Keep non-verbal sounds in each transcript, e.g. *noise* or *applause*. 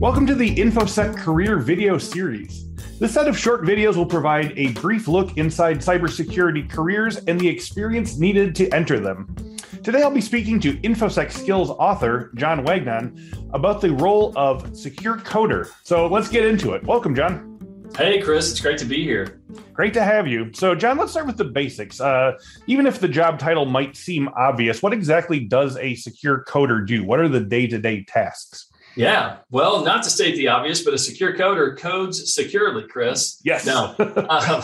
Welcome to the InfoSec Career Video Series. This set of short videos will provide a brief look inside cybersecurity careers and the experience needed to enter them. Today, I'll be speaking to InfoSec Skills author John Wagnon about the role of secure coder. So let's get into it. Welcome, John. Hey, Chris, it's great to be here. Great to have you. So, John, let's start with the basics. Uh, even if the job title might seem obvious, what exactly does a secure coder do? What are the day to day tasks? Yeah, well, not to state the obvious, but a secure coder codes securely, Chris. Yes. No. *laughs* um,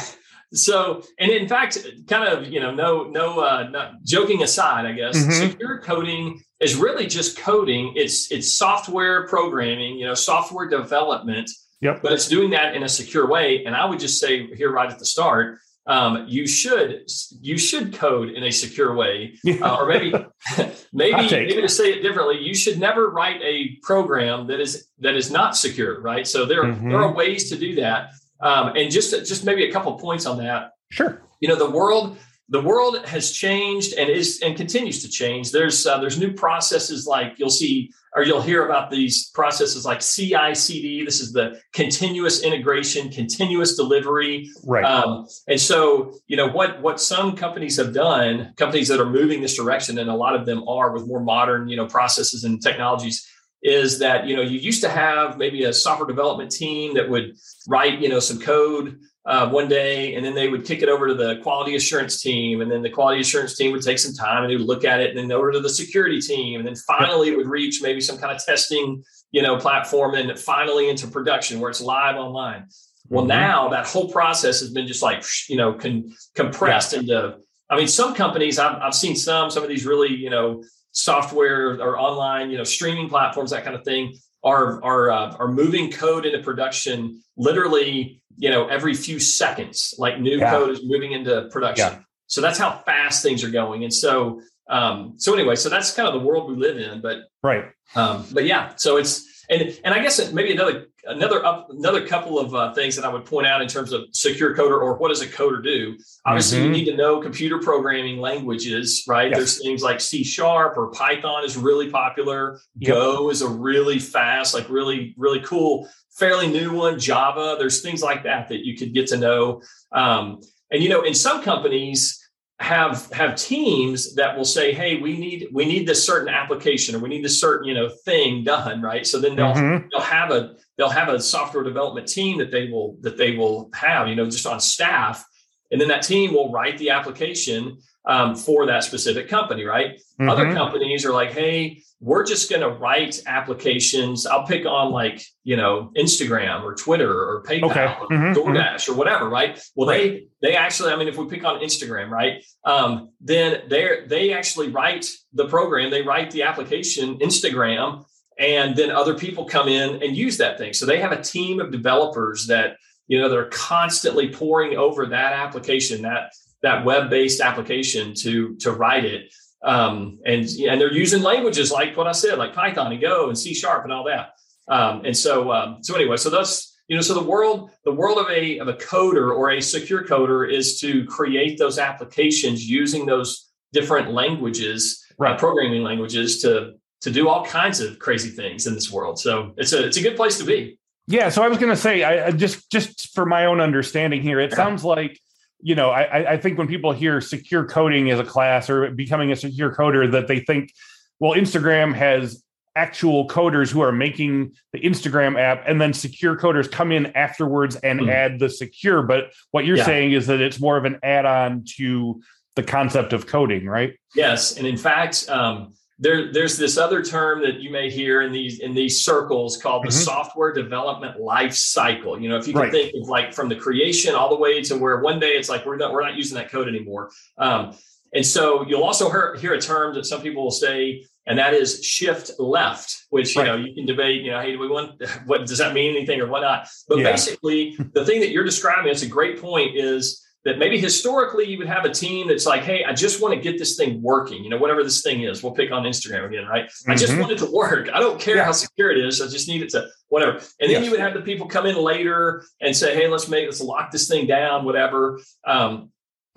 so, and in fact, kind of, you know, no, no, uh, not joking aside, I guess, mm-hmm. secure coding is really just coding. It's it's software programming, you know, software development Yep. But it's doing that in a secure way. And I would just say here right at the start, um, you should you should code in a secure way, uh, or maybe *laughs* *laughs* maybe maybe to say it differently, you should never write a program that is that is not secure, right? So there mm-hmm. there are ways to do that, um, and just just maybe a couple points on that. Sure. You know the world the world has changed and is and continues to change. There's uh, there's new processes like you'll see or you'll hear about these processes like CI/CD. This is the continuous integration, continuous delivery. Right. Um, and so you know what what some companies have done, companies that are moving this direction, and a lot of them are with more modern you know processes and technologies is that you know you used to have maybe a software development team that would write you know some code uh, one day, and then they would kick it over to the quality assurance team, and then the quality assurance team would take some time and they would look at it, and then over to the security team, and then finally it would reach maybe some kind of testing, you know, platform, and finally into production where it's live online. Well, mm-hmm. now that whole process has been just like you know con- compressed yeah. into. I mean, some companies I've, I've seen some some of these really you know software or online you know streaming platforms that kind of thing are are uh, are moving code into production literally you know every few seconds like new yeah. code is moving into production yeah. so that's how fast things are going and so um so anyway so that's kind of the world we live in but right um but yeah so it's and and i guess maybe another another up another couple of uh, things that i would point out in terms of secure coder or what does a coder do obviously mm-hmm. you need to know computer programming languages right yes. there's things like c sharp or python is really popular yep. go is a really fast like really really cool fairly new one, Java. There's things like that that you could get to know. Um, and you know, in some companies have have teams that will say, "Hey, we need we need this certain application or we need this certain you know thing done." Right. So then they'll mm-hmm. they'll have a they'll have a software development team that they will that they will have you know just on staff, and then that team will write the application um, for that specific company. Right. Mm-hmm. Other companies are like, "Hey." we're just going to write applications. I'll pick on like, you know, Instagram or Twitter or PayPal okay. or mm-hmm, DoorDash mm-hmm. or whatever, right? Well, right. they they actually, I mean, if we pick on Instagram, right, um, then they they actually write the program, they write the application Instagram, and then other people come in and use that thing. So they have a team of developers that you know they're constantly poring over that application, that that web based application to to write it um, and and they're using languages like what I said, like Python and Go and C sharp and all that. Um, and so um, so anyway, so that's you know, so the world the world of a of a coder or a secure coder is to create those applications using those different languages, uh, right. uh, programming languages to to do all kinds of crazy things in this world. So it's a it's a good place to be. Yeah. So I was going to say, I just just for my own understanding here, it sounds like you know, I, I think when people hear secure coding as a class or becoming a secure coder, that they think, well, Instagram has actual coders who are making the Instagram app, and then secure coders come in afterwards and mm. add the secure. But what you're yeah. saying is that it's more of an add-on to the concept of coding, right? Yes, and in fact, um, there, there's this other term that you may hear in these in these circles called the mm-hmm. software development life cycle. You know, if you can right. think of like from the creation all the way to where one day it's like we're not we're not using that code anymore. Um, and so you'll also hear, hear a term that some people will say, and that is shift left, which you right. know you can debate. You know, hey, do we want *laughs* what does that mean anything or whatnot? But yeah. basically, the thing that you're describing, it's a great point, is that maybe historically you would have a team that's like, hey, I just want to get this thing working. You know, whatever this thing is, we'll pick on Instagram again, right? Mm-hmm. I just mm-hmm. want it to work. I don't care yeah. how secure it is. I just need it to whatever. And then yes. you would have the people come in later and say, hey, let's make let's lock this thing down, whatever. Um,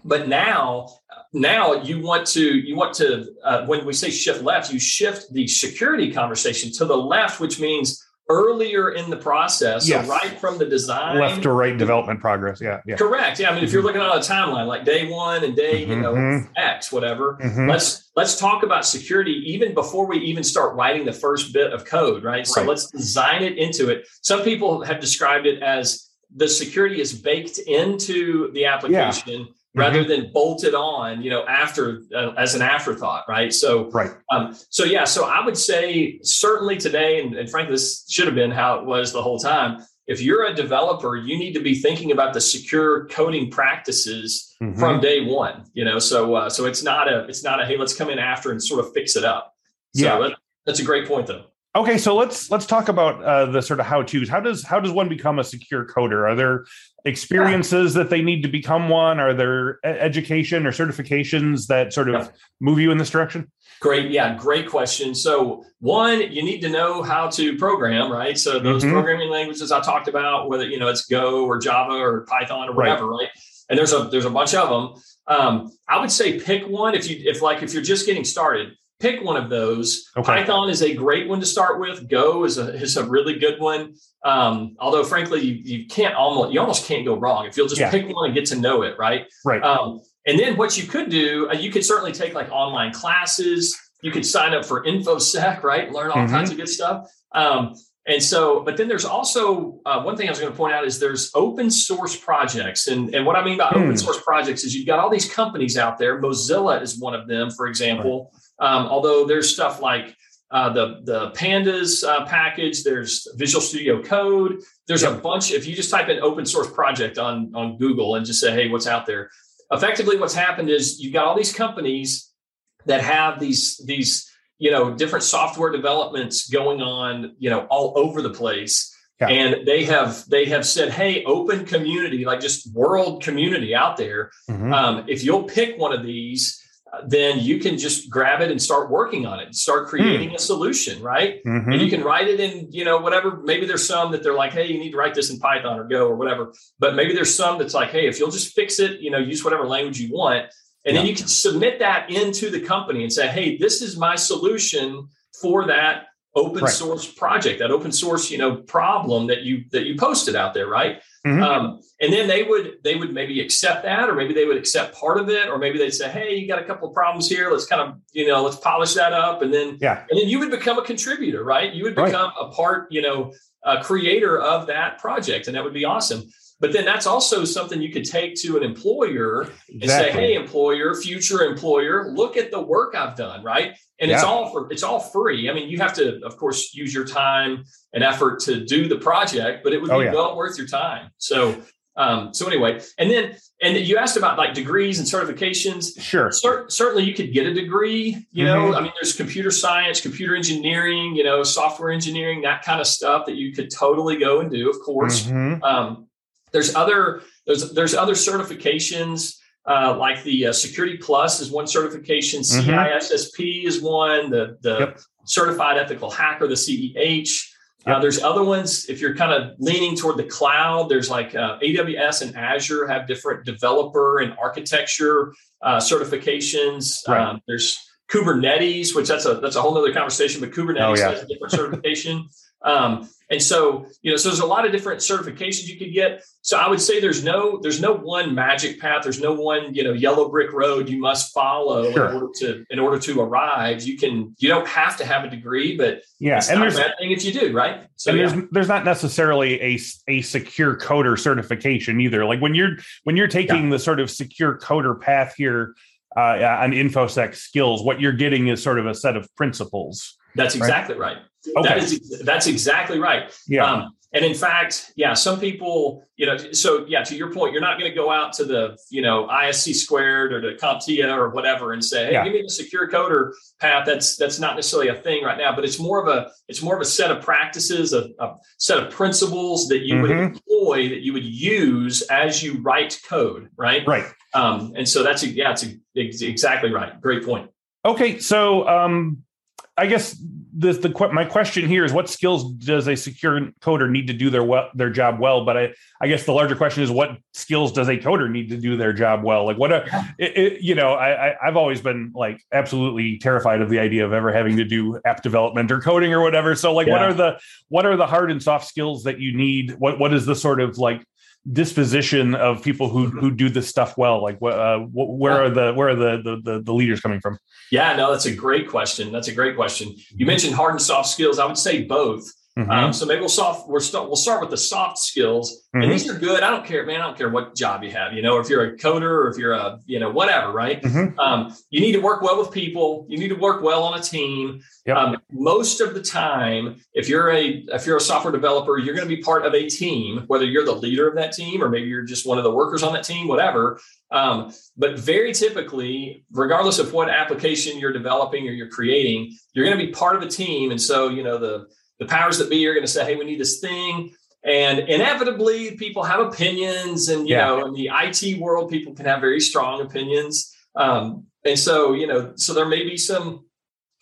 but now, now you want to you want to uh, when we say shift left, you shift the security conversation to the left, which means earlier in the process. Yes. So right from the design, left to right development progress. Yeah, yeah. Correct. Yeah. I mean, if you're looking at a timeline like day one and day, you know, Mhm. X, whatever, Mhm. let's let's talk about security even before we even start writing the first bit of code, right? So Right. let's design it into it. Some people have described it as the security is baked into the application rather Mm-hmm. than bolted on, you know, after uh, as an afterthought, right? So Right. um, so yeah, so I would say certainly today, and, and frankly, this should have been how it was the whole time. If you're a developer, you need to be thinking about the secure coding practices Mhm. from day one. You know, so uh, so it's not a it's not a hey, let's come in after and sort of fix it up. So Yeah. that, that's a great point, though. Okay, so let's let's talk about uh, the sort of how tos. How does how does one become a secure coder? Are there experiences that they need to become one? Are there education or certifications that sort of Yeah. move you in this direction? Great, yeah, great question. So one, you need to know how to program, right? So those Mhm. programming languages I talked about, whether you know it's Go or Java or Python or Right. whatever, right? And there's a there's a bunch of them. Um, I would say pick one if you if like if you're just getting started, pick one of those. Okay. Python is a great one to start with. Go is a is a really good one. Um, although frankly, you, you can't almost you almost can't go wrong if you'll just Yeah. pick one and get to know it, right? Right. Um, and then what you could do, uh, you could certainly take like online classes. You could sign up for InfoSec, right? Learn all Mhm. kinds of good stuff. Um, and so, but then there's also uh, one thing I was going to point out is there's open source projects. And, and what I mean by Hmm. open source projects is you've got all these companies out there. Mozilla is one of them, for example. Um, although there's stuff like uh, the the pandas uh, package there's visual studio code there's a bunch if you just type in open source project on on google and just say hey what's out there effectively what's happened is you've got all these companies that have these these you know different software developments going on you know all over the place. Yeah. and they have they have said hey open community like just world community out there. Mhm. um, if you'll pick one of these uh, then you can just grab it and start working on it. Start creating a solution right? Mhm. and you can write it in you know whatever. Maybe there's some that they're like hey you need to write this in python or go or whatever. But maybe there's some that's like hey if you'll just fix it you know use whatever language you want and then you can submit that into the company and say hey this is my solution for that open Right. source project that open source you know problem that you that you posted out there right Mhm. um, and then they would they would maybe accept that or maybe they would accept part of it or maybe they'd say hey you got a couple of problems here let's kind of you know let's polish that up and then Yeah. and then you would become a contributor right you would Right. become a part you know a creator of that project and that would be awesome but then that's also something you could take to an employer and say hey employer future employer look at the work i've done right and it's all for it's all free i mean you have to of course use your time and effort to do the project but it would be Oh, yeah. well worth your time so um so anyway and then and you asked about like degrees and certifications Sure. Cer- certainly you could get a degree you know Mhm. i mean there's computer science computer engineering you know software engineering that kind of stuff that you could totally go and do of course Mhm. um, there's other there's there's other certifications uh, like the uh, Security Plus is one certification, Mhm. CISSP is one, the the Yep. Certified Ethical Hacker, the CEH. Uh, there's other ones if you're kind of leaning toward the cloud. There's like uh, AWS and Azure have different developer and architecture uh, certifications. Right. Um, there's Kubernetes, which that's a that's a whole other conversation, but Kubernetes Oh, yeah. has a different certification. Um, and so, you know, so there's a lot of different certifications you could get. So I would say there's no there's no one magic path. There's no one you know yellow brick road you must follow Sure. in order to in order to arrive. You can you don't have to have a degree, but Yeah. it's And not a there's bad thing if you do, right? So and yeah. there's there's not necessarily a a secure coder certification either. Like when you're when you're taking the sort of secure coder path here uh, on infosec skills, what you're getting is sort of a set of principles. that's exactly right. Okay. That is that's exactly right. yeah. Um, and in fact, yeah, some people, you know, so yeah, to your point, you're not going to go out to the, you know, ISC squared or to CompTIA or whatever and say, hey, Yeah. give me the secure coder path. That's that's not necessarily a thing right now, but it's more of a it's more of a set of practices, a, a set of principles that you would Mhm. employ that you would use as you write code, right? right. Um, and so that's yeah, it's ex- exactly right. Great point. Okay, so um, I guess the, the my question here is what skills does a secure coder need to do their well, their job well? But I, I guess the larger question is what skills does a coder need to do their job well? Like what, a, it, it, you know, I, I, have always been like absolutely terrified of the idea of ever having to do app development or coding or whatever. So like, yeah. what are the, what are the hard and soft skills that you need? What, what is the sort of like disposition of people who who do this stuff well? Like, uh, where are the where are the, the, the the leaders coming from? Yeah, no, that's a great question. That's a great question. You mentioned hard and soft skills. I would say both. Mm-hmm. Um, so maybe we'll soft we'll start we'll start with the soft skills, mm-hmm. and these are good. I don't care, man. I don't care what job you have. You know, if you're a coder or if you're a you know whatever, right? Mm-hmm. Um, you need to work well with people. You need to work well on a team. Yep. Um, most of the time, if you're a if you're a software developer, you're going to be part of a team, whether you're the leader of that team or maybe you're just one of the workers on that team, whatever. Um, but very typically, regardless of what application you're developing or you're creating, you're going to be part of a team. And so, you know, the the powers that be are going to say, hey, we need this thing. And inevitably, people have opinions. And, you yeah. know, in the IT world, people can have very strong opinions. Um, and so, you know, so there may be some,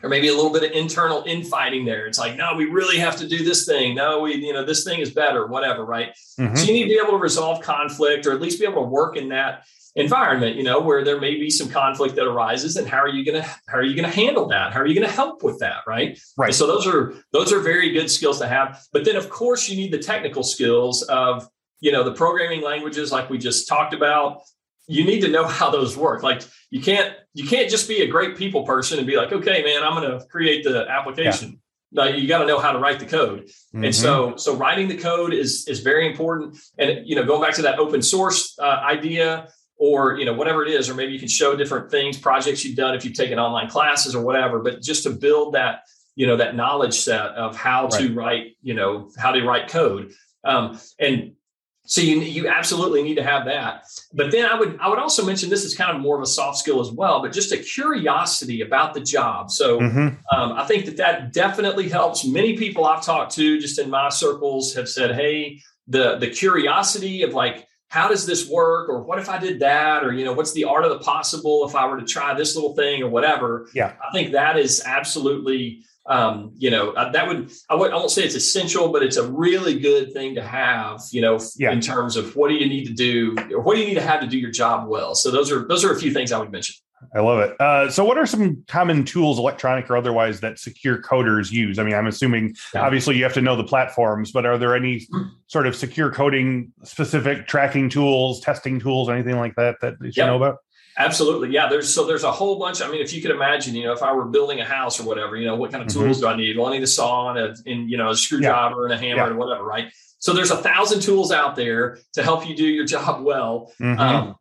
or maybe a little bit of internal infighting there. It's like, no, we really have to do this thing. No, we, you know, this thing is better, whatever, right? Mm-hmm. So you need to be able to resolve conflict or at least be able to work in that environment you know where there may be some conflict that arises and how are you going to how are you going to handle that? How are you going to help with that right? Right. So those are those are very good skills to have. But then of course you need the technical skills of you know the programming languages like we just talked about. You need to know *laughs* how those work. Like you can't you can't just be a great people person and be like okay man i'm going to create the application. Yeah. No, you got to know how to write the code, mm-hmm. and so so writing the code is is very important. And you know, going back to that open source uh, idea, or you know whatever it is or maybe you can show different things projects you've done if you've taken online classes or whatever but just to build that you know that knowledge set of how right. to write you know how to write code um, and so you you absolutely need to have that but then i would i would also mention this is kind of more of a soft skill as well but just a curiosity about the job so mm-hmm. um, i think that that definitely helps many people i've talked to just in my circles have said hey the the curiosity of like how does this work? Or what if i did that? Or you know what's the art of the possible if i were to try this little thing or whatever? Yeah. I think that is absolutely um, you know uh, that would I, would I won't say it's essential but it's a really good thing to have you know yeah. in terms of what do you need to do or what do you need to have to do your job well? So those are those are a few things i would mention I love it. Uh, so, what are some common tools, electronic or otherwise, that secure coders use? I mean, I'm assuming yeah. obviously you have to know the platforms, but are there any sort of secure coding specific tracking tools, testing tools, anything like that that you yep. know about? Absolutely. Yeah. There's so there's a whole bunch. I mean, if you could imagine, you know, if I were building a house or whatever, you know, what kind of mm-hmm. tools do I need? Well, I need a saw and, a, and you know, a screwdriver yeah. and a hammer yeah. and whatever, right? So there's a thousand tools out there to help you do your *laughs* job well. Mm-hmm. Um,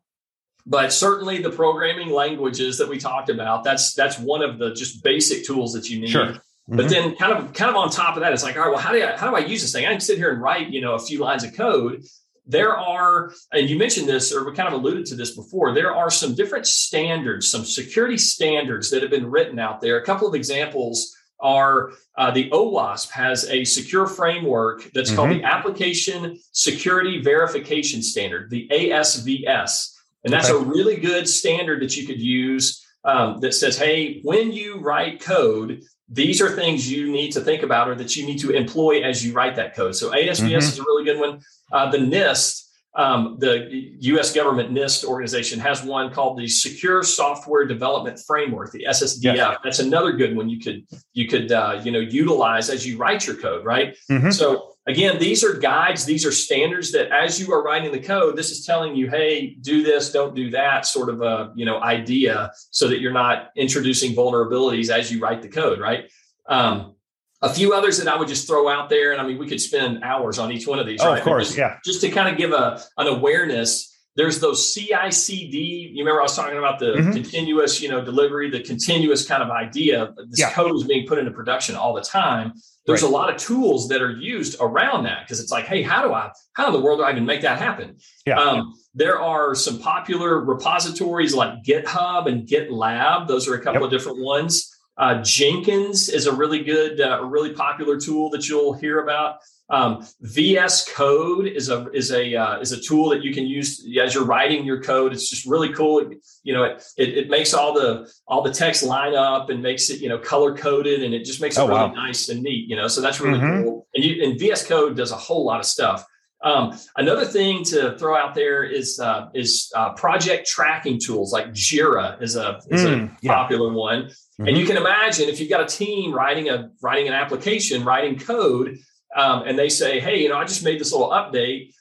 but certainly the programming languages that we talked about that's that's one of the just basic tools that you need sure. Mm-hmm. But then kind of kind of on top of that, it's like, all right, well, how do I how do I use this thing? I can sit here and write, you know, a few lines of code. There are, and you mentioned this, or we kind of alluded to this before, there are some different standards, some security standards that have been written out there. A couple of examples are uh, the OWASP has a secure framework that's mm-hmm. called the Application Security Verification Standard, the ASVS. And that's okay. a really good standard that you could use um, that says, hey, when you write code, these are things you need to think about or that you need to employ as you write that code. So ASVS mm-hmm. is a really good one. Uh, the NIST, um, the U.S. government NIST organization has one called the Secure Software Development Framework, the SSDF. Yes. That's another good one you could you could uh, you know utilize as you write your code, right? Mm-hmm. So again, these are guides, these are standards that as you are writing the code, this is telling you, hey, do this, don't do that, sort of a you know idea, so that you're not introducing vulnerabilities as you write the code, right? Um, a few others that I would just throw out there, and I mean, we could spend hours on each one of these. Oh, right? of course, just, yeah. Just to kind of give a an awareness. There's those CI/CD. You remember I was talking about the mm-hmm. continuous, you know, delivery, the continuous kind of idea. This yeah. code is being put into production all the time. There's right. a lot of tools that are used around that because it's like, hey, how do I, how in the world do I even make that happen? Yeah. Um, there are some popular repositories like GitHub and GitLab. Those are a couple yep. of different ones. Uh, Jenkins is a really good, uh, really popular tool that you'll hear about. Um, VS Code is a is a uh, is a tool that you can use as you're writing your code. It's just really cool. It, you know, it, it, it makes all the all the text line up and makes it you know color coded, and it just makes it oh, really wow. nice and neat. You know, so that's really mm-hmm. cool. And you and VS Code does a whole lot of stuff. Um, another thing to throw out there is uh, is uh, project tracking tools like Jira is a is mm, a popular yeah. one. Mm-hmm. And you can imagine if you've got a team writing a writing an application, writing code, um, and they say, "Hey, you know, I just made this little update.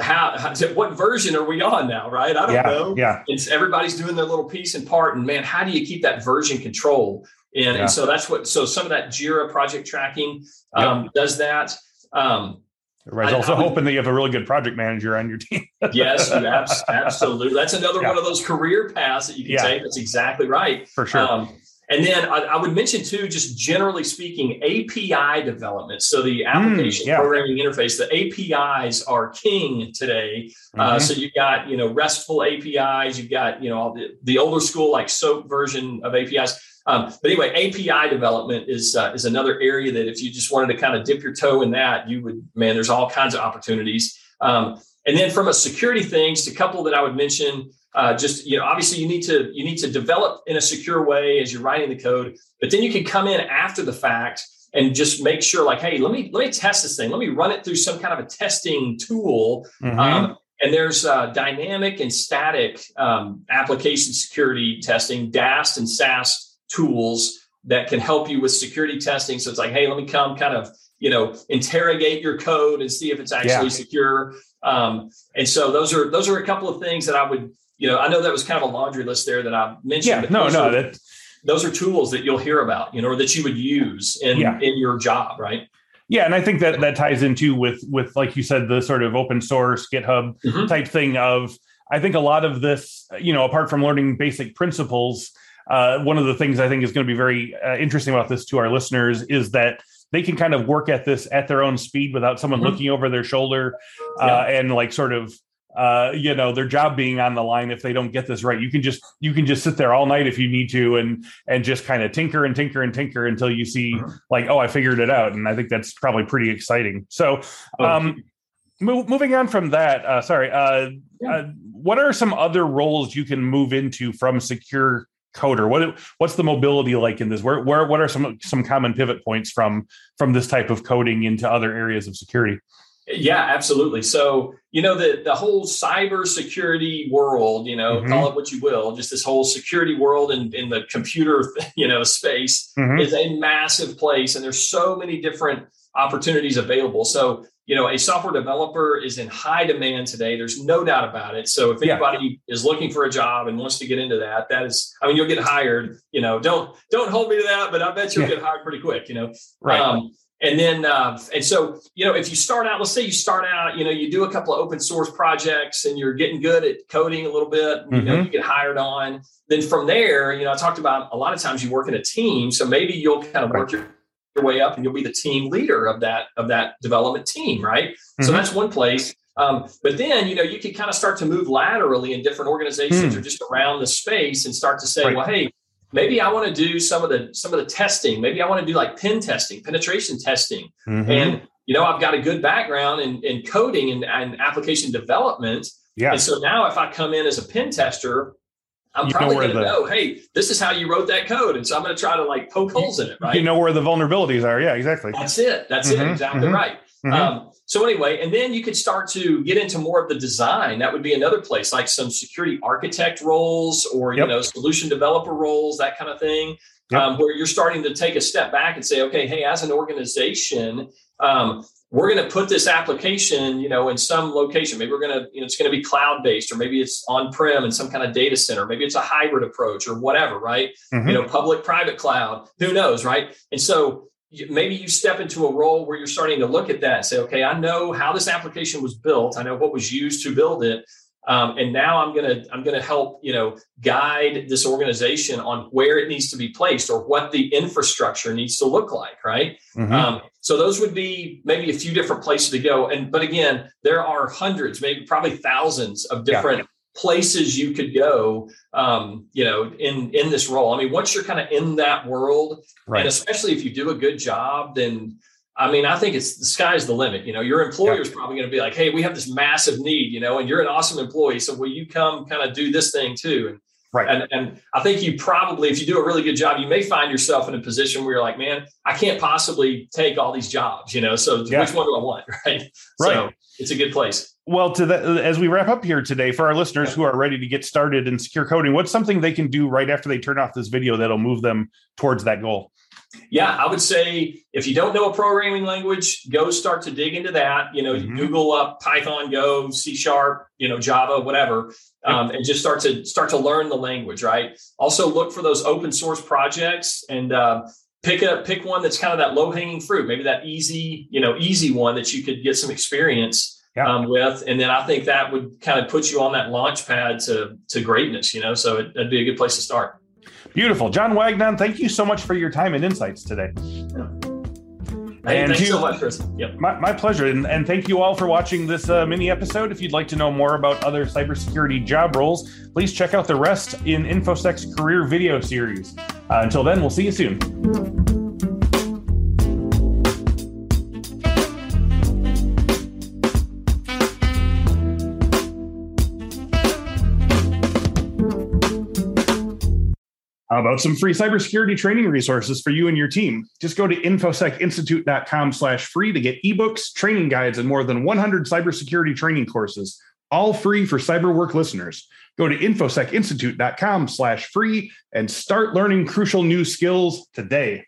How, how what version are we on now? Right? I don't yeah, know. Yeah, it's everybody's doing their little piece and part. And man, how do you keep that version control? And, yeah. and so that's what. So some of that Jira project tracking um, yep. does that. Um, I, also I would, hoping that you have a really good project manager on your team. *laughs* yes, absolutely. That's another yeah. one of those career paths that you can take. That's exactly right. For sure. Um, and then I, I, would mention too, just generally speaking, API development. So the mm, application mm, yeah. programming interface, the APIs are king today. Uh, mm-hmm. Uh, so you've got you know RESTful APIs, you've got you know all the, the older school like SOAP version of APIs. Um, but anyway, API development is uh, is another area that if you just wanted to kind of dip your toe in that, you would man. There's all kinds of opportunities. Um, and then from a security things, a couple that I would mention. Uh, just you know, obviously you need to you need to develop in a secure way as you're writing the code, but then you can come in after the fact and just make sure like hey let me let me test this thing let me run it through some kind of a testing tool mm-hmm. um, and there's uh, dynamic and static um, application security testing dast and sast tools that can help you with security testing. So it's like, hey, let me come kind of, you know, interrogate your code and see if it's actually yeah. secure. Um, and so those are those are a couple of things that I would, you know, I know that was kind of a laundry list there that I mentioned. Yeah, no, no, are, that those are tools that you'll hear about, you know, or that you would use in yeah. in your job, right? Yeah, and I think that that ties into with with like you said the sort of open source GitHub mm-hmm. type thing of I think a lot of this, you know, apart from learning basic principles, uh, one of the things I think is going to be very uh, interesting about this to our listeners is that they can kind of work at this at their own speed without someone mm-hmm. looking over their shoulder uh, yeah. and like sort of uh, you know their job being on the line if they don't get this right you can just you can just sit there all night if you need to and and just kind of tinker and tinker and tinker until you see mm-hmm. like oh i figured it out. And i think that's probably pretty exciting. So oh, um mo- moving on from that uh sorry uh, yeah. uh what are some other roles you can move into from secure coder? What what's the mobility like in this? Where where what are some some common pivot points from from this type of coding into other areas of security yeah absolutely so you know the the whole cyber security world you know mm-hmm. call it what you will just this whole security world in, in the computer *laughs* you know space mm-hmm. is a massive place and there's so many different opportunities available so you know, a software developer is in high demand today. There's no doubt about it. So if anybody yeah. is looking for a job and wants to get into that, that is, I mean, you'll get hired. You know, don't don't hold me to that, but I bet you'll yeah. get hired pretty quick. You know, right. Um, and then, uh, and so, you know, if you start out, let's say you start out, you know, you do a couple of open source projects and you're getting good at coding a little bit, mm-hmm. you know, mm-hmm. you get hired on. Then from there, you know, I talked about a lot of times you work in a team. So maybe you'll kind of work your your way up and you'll be the team leader of that of that development team right mm-hmm. so that's one place um, but then you know you can kind of start to move laterally in different organizations mm. or just around the space and start to say right. well hey maybe i want to do some of the some of the testing maybe i want to do like pen testing penetration testing mm-hmm. and you know i've got a good background in, in coding and, and application development yeah. and so now if i come in as a pen tester I'm you probably going to know, hey, this is how you wrote that code. And so I'm going to try to like poke holes in it, right? You know where the vulnerabilities are. Yeah, exactly. That's it. That's mm-hmm, it. Exactly mm-hmm, right. Mm-hmm. Um, so anyway, and then you could start to get into more of the design. That would be another place, like some security architect roles or, yep. you know, solution developer roles, that kind of thing, yep. um, where you're starting to take a step back and say, okay, hey, as an organization, um, we're going to put this application, you know, in some location. Maybe we're going to, you know, it's going to be cloud based, or maybe it's on prem in some kind of data center. Maybe it's a hybrid approach, or whatever, right? Mm-hmm. You know, public private cloud. Who knows, right? And so maybe you step into a role where you're starting to look at that and say, okay, I know how this application was built. I know what was used to build it. Um, and now I'm gonna I'm gonna help you know guide this organization on where it needs to be placed or what the infrastructure needs to look like, right? Mm-hmm. Um, so those would be maybe a few different places to go. And but again, there are hundreds, maybe probably thousands of different yeah. Places you could go. Um, you know, in in this role. I mean, once you're kind of in that world, right. and especially if you do a good job, then I mean, I think it's the sky's the limit. You know, your employer is probably going to be like, "Hey, we have this massive need," you know, and you're an awesome employee, so will you come kind of do this thing too? And Right. And, and I think you probably, if you do a really good job, you may find yourself in a position where you're like, man, I can't possibly take all these jobs, you know? So yeah. which one do I want? *laughs* Right. Right. So it's a good place. Well, to the, as we wrap up here today, for our listeners who are ready to get started in secure coding, what's something they can do right after they turn off this video that'll move them towards that goal? Yeah, I would say if you don't know a programming language, go start to dig into that. You know, mm-hmm. Google up Python, Go, C Sharp, you know, Java, whatever, um, and just start to start to learn the language. Right. Also, look for those open source projects and uh, pick a pick one that's kind of that low hanging fruit. Maybe that easy, you know, easy one that you could get some experience yeah. um, with, and then I think that would kind of put you on that launch pad to to greatness. You know, so it, that'd be a good place to start. Beautiful. John Wagnon, thank you so much for your time and insights today. Yeah. Hey, and thanks you, so much, Chris. Yep. My, my pleasure. And, and thank you all for watching this uh, mini episode. If you'd like to know more about other cybersecurity job roles, please check out the rest in InfoSec's career video series. Uh, until then, we'll see you soon. How about some free cybersecurity training resources for you and your team? Just go to infosecinstitute.com slash free to get ebooks, training guides, and more than 100 cybersecurity training courses, all free for CyberWork listeners. Go to infosecinstitute.com slash free and start learning crucial new skills today.